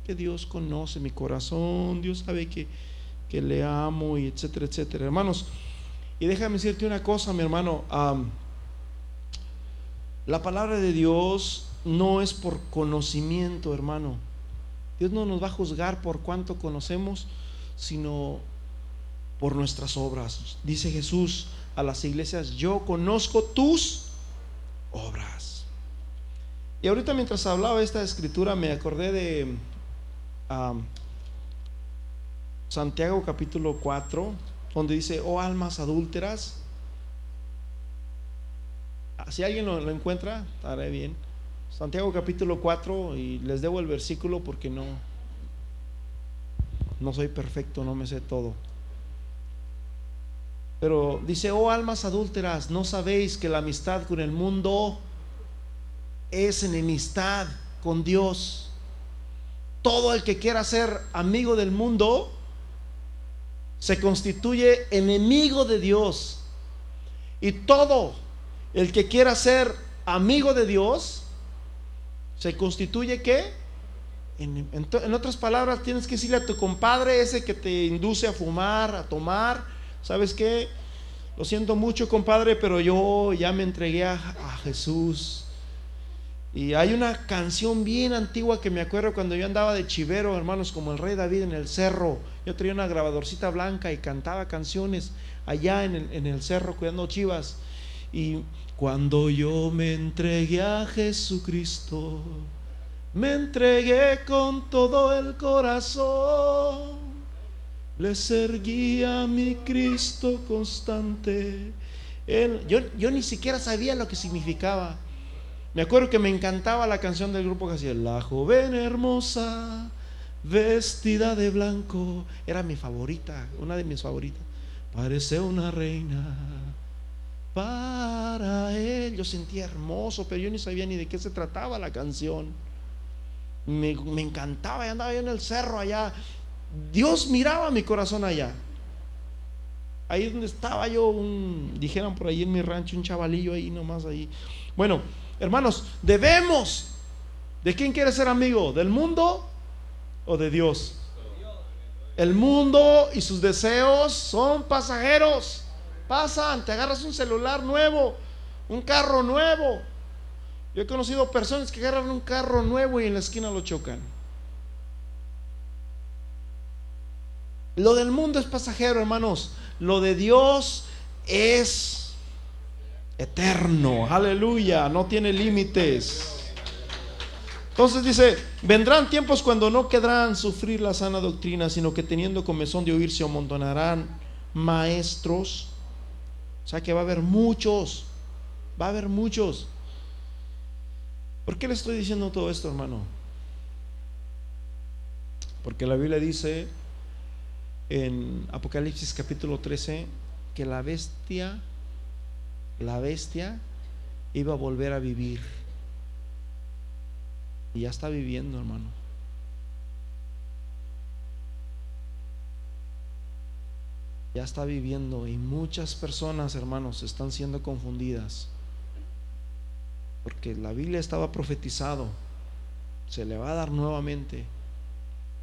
que Dios conoce mi corazón, Dios sabe que, que, le amo y etcétera, etcétera. Hermanos, y déjame decirte una cosa, mi hermano, la palabra de Dios no es por conocimiento, hermano. Dios no nos va a juzgar por cuánto conocemos, sino por nuestras obras. Dice Jesús a las iglesias, yo conozco tus obras. Y ahorita mientras hablaba esta escritura me acordé de Santiago capítulo 4, donde dice, oh almas adúlteras. Ah, si alguien lo, lo encuentra, estaré bien. Santiago capítulo 4 y les debo el versículo porque no no soy perfecto, no me sé todo. Pero dice, oh almas adúlteras, ¿no sabéis que la amistad con el mundo es enemistad con Dios? Todo el que quiera ser amigo del mundo se constituye enemigo de Dios. Y todo el que quiera ser amigo de Dios se constituye qué? En, en, otras palabras, tienes que decirle a tu compadre ese que te induce a fumar, a tomar, ¿sabes qué? Lo siento mucho, compadre, pero yo ya me entregué a, Jesús. Y hay una canción bien antigua que me acuerdo cuando yo andaba de chivero, hermanos, como el rey David en el cerro. Yo traía una grabadorcita blanca y cantaba canciones allá en el, en el cerro cuidando chivas. Y cuando yo me entregué a Jesucristo, me entregué con todo el corazón. Le serguía a mi Cristo constante. yo, yo ni siquiera sabía lo que significaba. Me acuerdo que me encantaba la canción del grupo que hacía La joven hermosa, vestida de blanco. Era mi favorita, una de mis favoritas. Parece una reina para él. Yo sentía hermoso, pero yo ni sabía ni de qué se trataba la canción. Me, encantaba, y andaba yo en el cerro allá Dios miraba mi corazón allá. Ahí donde estaba yo, un, dijeran por ahí en mi rancho, un chavalillo ahí nomás ahí. Bueno, hermanos, debemos. ¿De quién quiere ser amigo? ¿Del mundo o de Dios? El mundo y sus deseos son pasajeros. Pasan, te agarras un celular nuevo, un carro nuevo. Yo he conocido personas que agarran un carro nuevo y en la esquina lo chocan. Lo del mundo es pasajero, hermanos. Lo de Dios es eterno. Aleluya. No tiene límites. Entonces dice, vendrán tiempos cuando no quedarán sufrir la sana doctrina, sino que teniendo comezón de oír se amontonarán maestros. O sea que va a haber muchos, va a haber muchos. ¿Por qué le estoy diciendo todo esto, hermano? Porque la Biblia dice en Apocalipsis capítulo 13 que la bestia, la bestia iba a volver a vivir. Y ya está viviendo, hermano. Ya está viviendo y muchas personas, hermanos, están siendo confundidas. porque la Biblia estaba profetizado, se le va a dar nuevamente.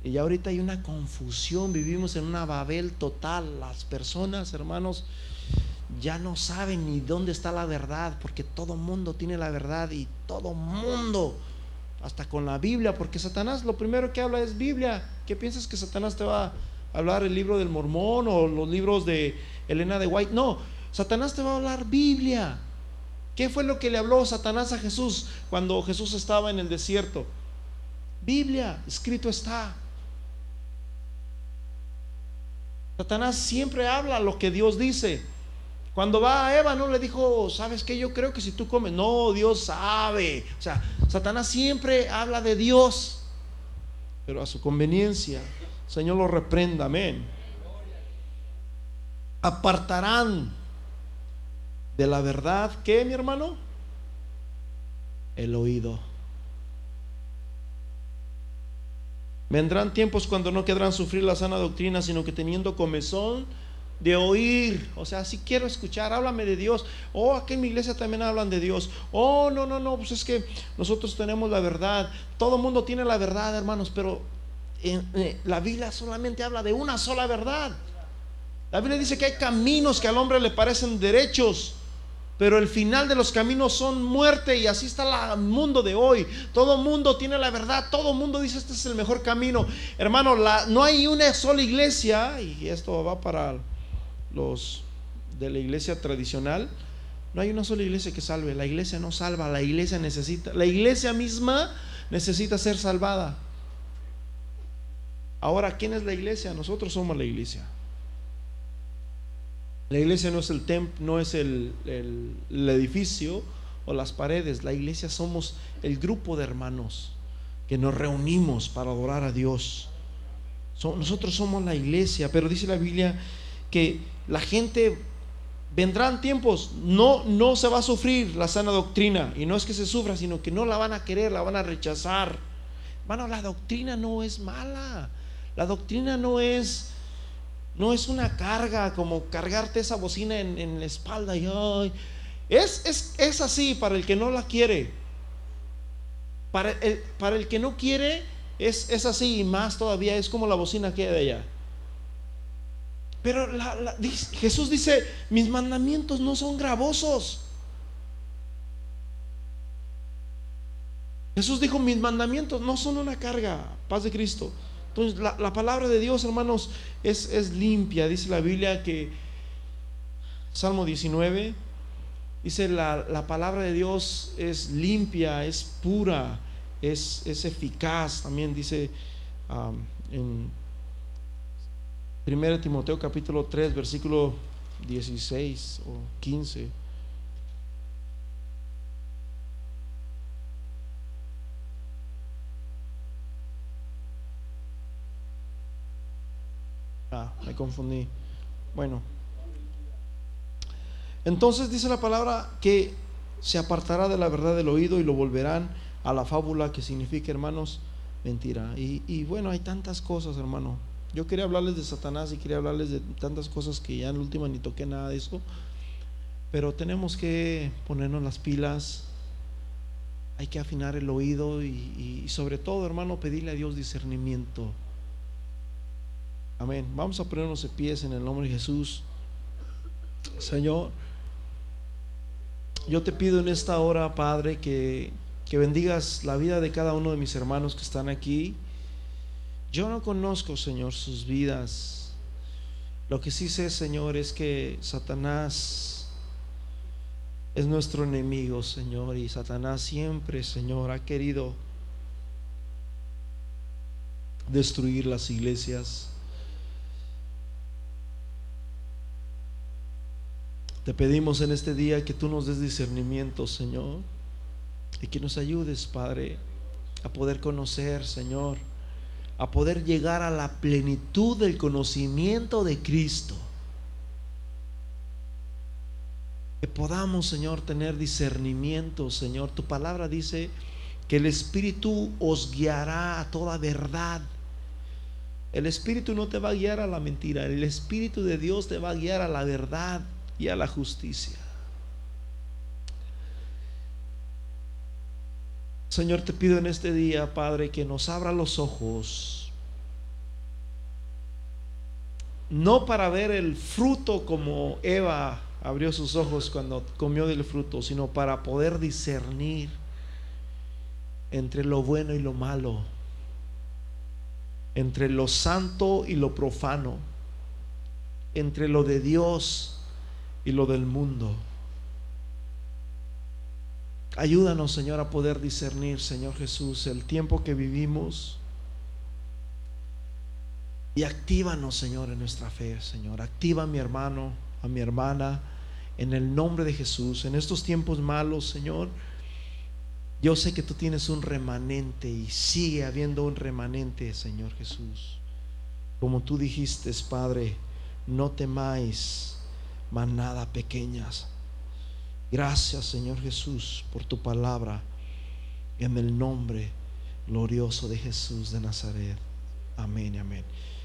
Y ya ahorita hay una confusión, vivimos en una Babel total. Las personas, hermanos, ya no saben ni dónde está la verdad, porque todo mundo tiene la verdad y todo mundo, hasta con la Biblia, porque Satanás lo primero que habla es Biblia. ¿Qué piensas que Satanás te va hablar el libro del mormón o los libros de Elena de White? No, Satanás te va a hablar Biblia. ¿Qué fue lo que le habló Satanás a Jesús cuando Jesús estaba en el desierto? Biblia, escrito está. Satanás siempre habla lo que Dios dice. Cuando va a Eva, no le dijo, ¿sabes qué? Yo creo que si tú comes, no, Dios sabe. O sea, Satanás siempre habla de Dios, pero a su conveniencia. Señor lo reprenda, amén. Apartarán de la verdad, ¿qué, mi hermano? El oído. Vendrán tiempos cuando no querrán sufrir la sana doctrina, sino que teniendo comezón de oír, o sea, si quiero escuchar, háblame de Dios. Oh, aquí en mi iglesia también hablan de Dios. Oh, no, no, no, pues es que nosotros tenemos la verdad. Todo el mundo tiene la verdad, hermanos, pero la Biblia solamente habla de una sola verdad. La Biblia dice que hay caminos que al hombre le parecen derechos, pero el final de los caminos son muerte y así está el mundo de hoy. Todo mundo tiene la verdad, todo mundo dice este es el mejor camino. Hermano, no hay una sola iglesia, y esto va para los de la iglesia tradicional, no hay una sola iglesia que salve. La iglesia no salva, la iglesia necesita, la iglesia misma necesita ser salvada. Ahora, ¿quién es la iglesia? Nosotros somos la iglesia. La iglesia no es el templo, no es el, edificio o las paredes. La iglesia somos el grupo de hermanos que nos reunimos para adorar a Dios. nosotros somos la iglesia, pero dice la Biblia que la gente vendrán tiempos, no, no se va a sufrir la sana doctrina, y no es que se sufra, sino que no la van a querer, la van a rechazar. Hermano, la doctrina no es mala, la doctrina no es no es una carga como cargarte esa bocina en, la espalda y Es, es, así para el que no la quiere. Para el, para el que no quiere es, es, así y más todavía es como la bocina que hay de allá. Pero Jesús dice, mis mandamientos no son gravosos. Jesús dijo, mis mandamientos no son una carga, paz de Cristo. Entonces, la, palabra de Dios, hermanos, es, limpia. Dice la Biblia que, Salmo 19, dice la, la palabra de Dios es limpia, es pura, es, es eficaz. También dice um, en 1 Timoteo capítulo 3, versículo 16 o 15. Ah, me confundí. Bueno. Entonces dice la palabra que se apartará de la verdad del oído y lo volverán a la fábula que significa, hermanos, mentira. Y, bueno, hay tantas cosas, hermano. Yo quería hablarles de Satanás y quería hablarles de tantas cosas que ya en la última ni toqué nada de eso. Pero tenemos que ponernos las pilas, hay que afinar el oído y sobre todo, hermano, pedirle a Dios discernimiento. Amén. Vamos a ponernos de pies en el nombre de Jesús. Señor, yo te pido en esta hora, Padre, que, que bendigas la vida de cada uno de mis hermanos que están aquí. Yo no conozco, Señor, sus vidas. Lo que sí sé, Señor, es que Satanás es nuestro enemigo, Señor, y Satanás siempre, Señor, ha querido destruir las iglesias. Te pedimos en este día que tú nos des discernimiento, Señor, y que nos ayudes, Padre, a poder conocer, Señor, a poder llegar a la plenitud del conocimiento de Cristo. Que podamos, Señor, tener discernimiento, Señor. Tu palabra dice que el Espíritu os guiará a toda verdad. El Espíritu no te va a guiar a la mentira, el Espíritu de Dios te va a guiar a la verdad y a la justicia. Señor, te pido en este día, Padre, que nos abra los ojos. No para ver el fruto como Eva abrió sus ojos cuando comió del fruto, sino para poder discernir entre lo bueno y lo malo, entre lo santo y lo profano, entre lo de Dios y lo del mundo. Ayúdanos, Señor, a poder discernir, Señor Jesús, el tiempo que vivimos. Y actívanos, Señor, en nuestra fe, Señor. Activa a mi hermano, a mi hermana, en el nombre de Jesús. En estos tiempos malos, Señor, yo sé que tú tienes un remanente y sigue habiendo un remanente, Señor Jesús. Como tú dijiste, Padre, no temáis manada pequeñas. Gracias, Señor Jesús, por tu palabra. En el nombre glorioso de Jesús de Nazaret. Amén amén.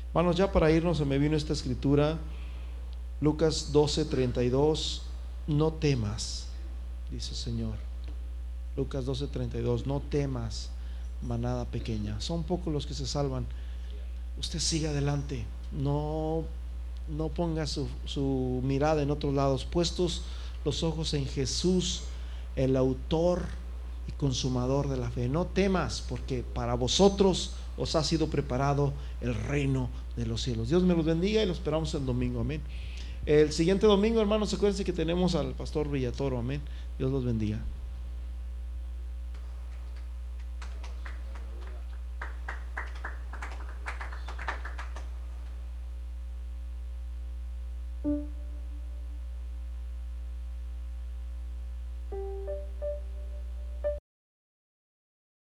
Hermanos, ya para irnos se me vino esta escritura. Lucas 12, 32. No temas, dice el Señor. Lucas 12, 32. No temas, manada pequeña. Son pocos los que se salvan. Usted siga adelante. No, no ponga su, su mirada en otros lados. Puestos los ojos en Jesús, el autor y consumador de la fe. No temas, porque para vosotros os ha sido preparado el reino de los cielos. Dios me los bendiga y lo esperamos el domingo. Amén. El siguiente domingo, hermanos, acuérdense que tenemos al pastor Villatoro. Amén. Dios los bendiga.